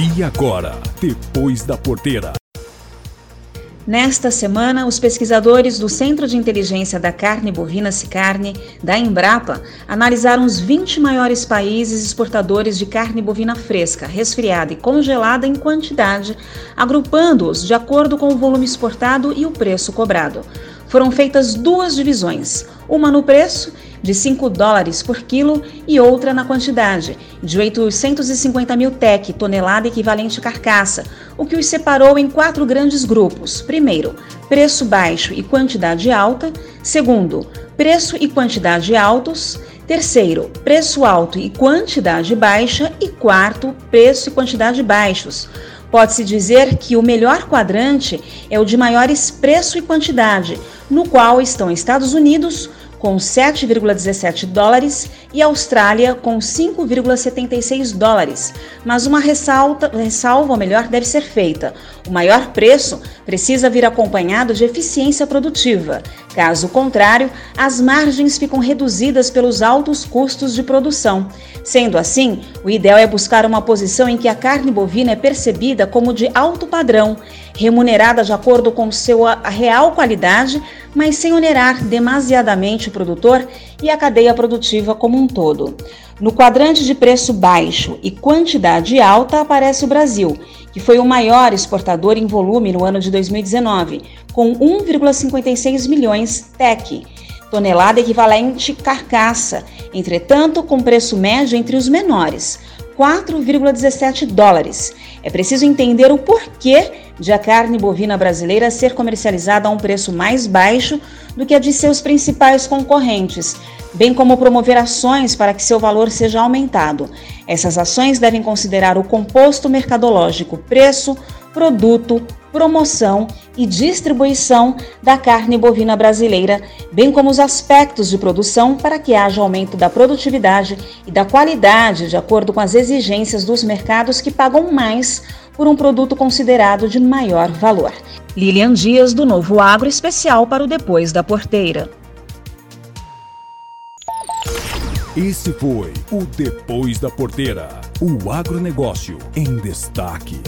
E agora, depois da porteira. Nesta semana, os pesquisadores do Centro de Inteligência da Carne Bovina Cicarne, da Embrapa, analisaram os 20 maiores países exportadores de carne bovina fresca, resfriada e congelada em quantidade, agrupando-os de acordo com o volume exportado e o preço cobrado. Foram feitas duas divisões, uma no preço de 5 dólares por quilo e outra na quantidade, de 850 mil TEC, tonelada equivalente carcaça, o que os separou em quatro grandes grupos. Primeiro, preço baixo e quantidade alta. Segundo, preço e quantidade altos. Terceiro, preço alto e quantidade baixa. E quarto, preço e quantidade baixos. Pode-se dizer que o melhor quadrante é o de maiores preço e quantidade, no qual estão Estados Unidos, com 7,17 dólares e Austrália com 5,76 dólares. Mas uma ressalta, ressalva, ou melhor, deve ser feita. O maior preço precisa vir acompanhado de eficiência produtiva. Caso contrário, as margens ficam reduzidas pelos altos custos de produção. Sendo assim, o ideal é buscar uma posição em que a carne bovina é percebida como de alto padrão, remunerada de acordo com sua real qualidade, mas sem onerar demasiadamente o produtor e a cadeia produtiva como um todo. No quadrante de preço baixo e quantidade alta aparece o Brasil, que foi o maior exportador em volume no ano de 2019, com 1,56 milhões TEC, tonelada equivalente carcaça, entretanto com preço médio entre os menores, 4,17 dólares. É preciso entender o porquê de a carne bovina brasileira ser comercializada a um preço mais baixo do que a de seus principais concorrentes, bem como promover ações para que seu valor seja aumentado. Essas ações devem considerar o composto mercadológico preço, produto, promoção e distribuição da carne bovina brasileira, bem como os aspectos de produção para que haja aumento da produtividade e da qualidade de acordo com as exigências dos mercados que pagam mais por um produto considerado de maior valor. Lilian Dias, do Novo Agro, especial para o Depois da Porteira. Esse foi o Depois da Porteira, o agronegócio em destaque.